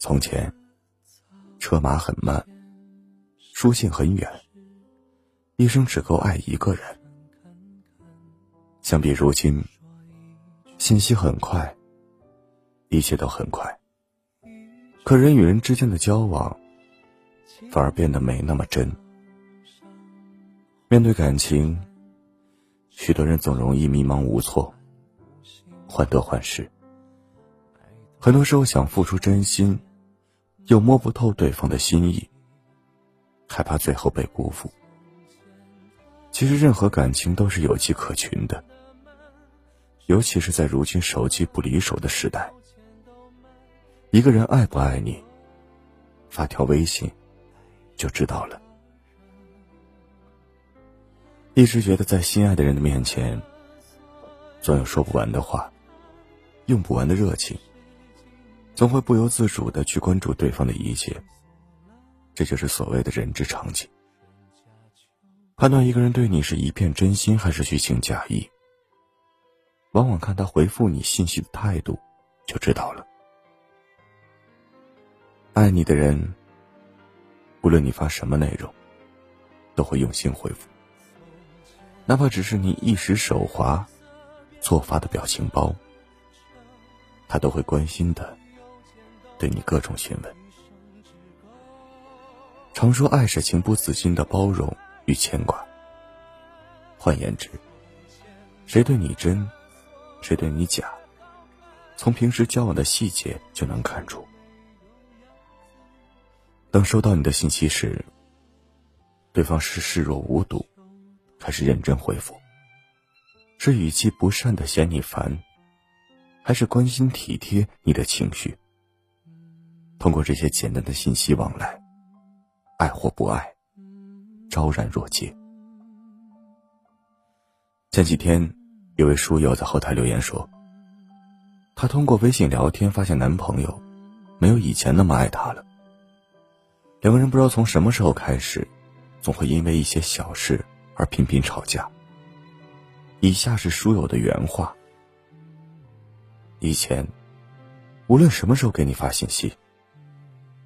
从前，车马很慢，书信很远，一生只够爱一个人。相比如今，信息很快，一切都很快，可人与人之间的交往，反而变得没那么真。面对感情，许多人总容易迷茫无措，患得患失。很多时候想付出真心，又摸不透对方的心意，害怕最后被辜负。其实任何感情都是有迹可循的，尤其是在如今手机不离手的时代，一个人爱不爱你，发条微信就知道了。一直觉得在心爱的人的面前，总有说不完的话，用不完的热情，总会不由自主的去关注对方的一切。这就是所谓的人之常情。判断一个人对你是一片真心还是虚情假意，往往看他回复你信息的态度，就知道了。爱你的人，无论你发什么内容，都会用心回复。哪怕只是你一时手滑，错发的表情包，他都会关心的，对你各种询问。常说爱是情不自禁的包容与牵挂。换言之，谁对你真，谁对你假，从平时交往的细节就能看出。当收到你的信息时，对方是视若无睹。还是认真回复，是语气不善的嫌你烦，还是关心体贴你的情绪？通过这些简单的信息往来，爱或不爱，昭然若揭。前几天，有位书友在后台留言说，她通过微信聊天发现男朋友没有以前那么爱她了。两个人不知道从什么时候开始，总会因为一些小事。而频频吵架。以下是书友的原话：以前，无论什么时候给你发信息，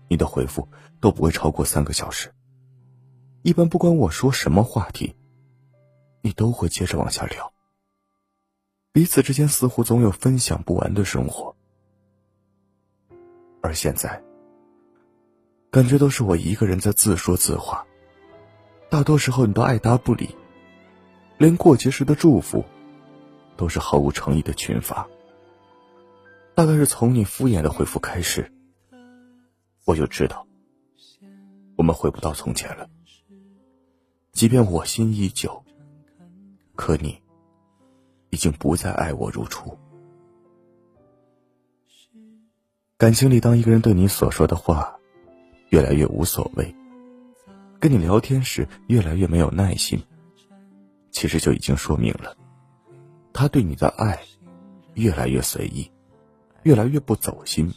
你的回复都不会超过三个小时。一般不管我说什么话题，你都会接着往下聊。彼此之间似乎总有分享不完的生活。而现在，感觉都是我一个人在自说自话。大多时候你都爱答不理，连过节时的祝福，都是毫无诚意的群发。大概是从你敷衍的回复开始，我就知道，我们回不到从前了。即便我心依旧，可你，已经不再爱我如初。感情里，当一个人对你所说的话，越来越无所谓。跟你聊天时越来越没有耐心，其实就已经说明了，他对你的爱越来越随意，越来越不走心。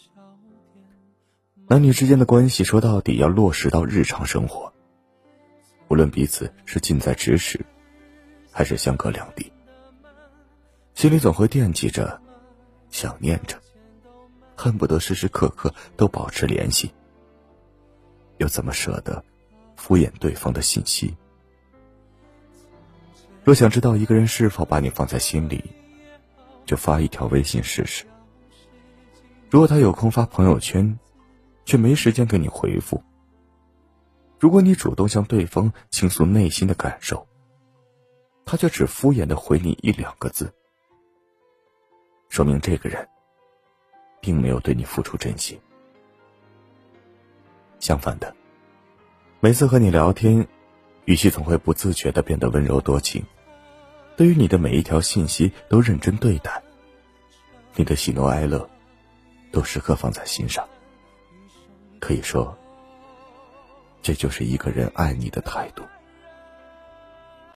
男女之间的关系说到底要落实到日常生活，无论彼此是近在咫尺，还是相隔两地，心里总会惦记着，想念着，恨不得时时刻刻都保持联系，又怎么舍得？敷衍对方的信息。若想知道一个人是否把你放在心里，就发一条微信试试。如果他有空发朋友圈，却没时间给你回复；如果你主动向对方倾诉内心的感受，他却只敷衍的回你一两个字，说明这个人并没有对你付出真心。相反的。每次和你聊天，语气总会不自觉的变得温柔多情，对于你的每一条信息都认真对待，你的喜怒哀乐都时刻放在心上。可以说，这就是一个人爱你的态度。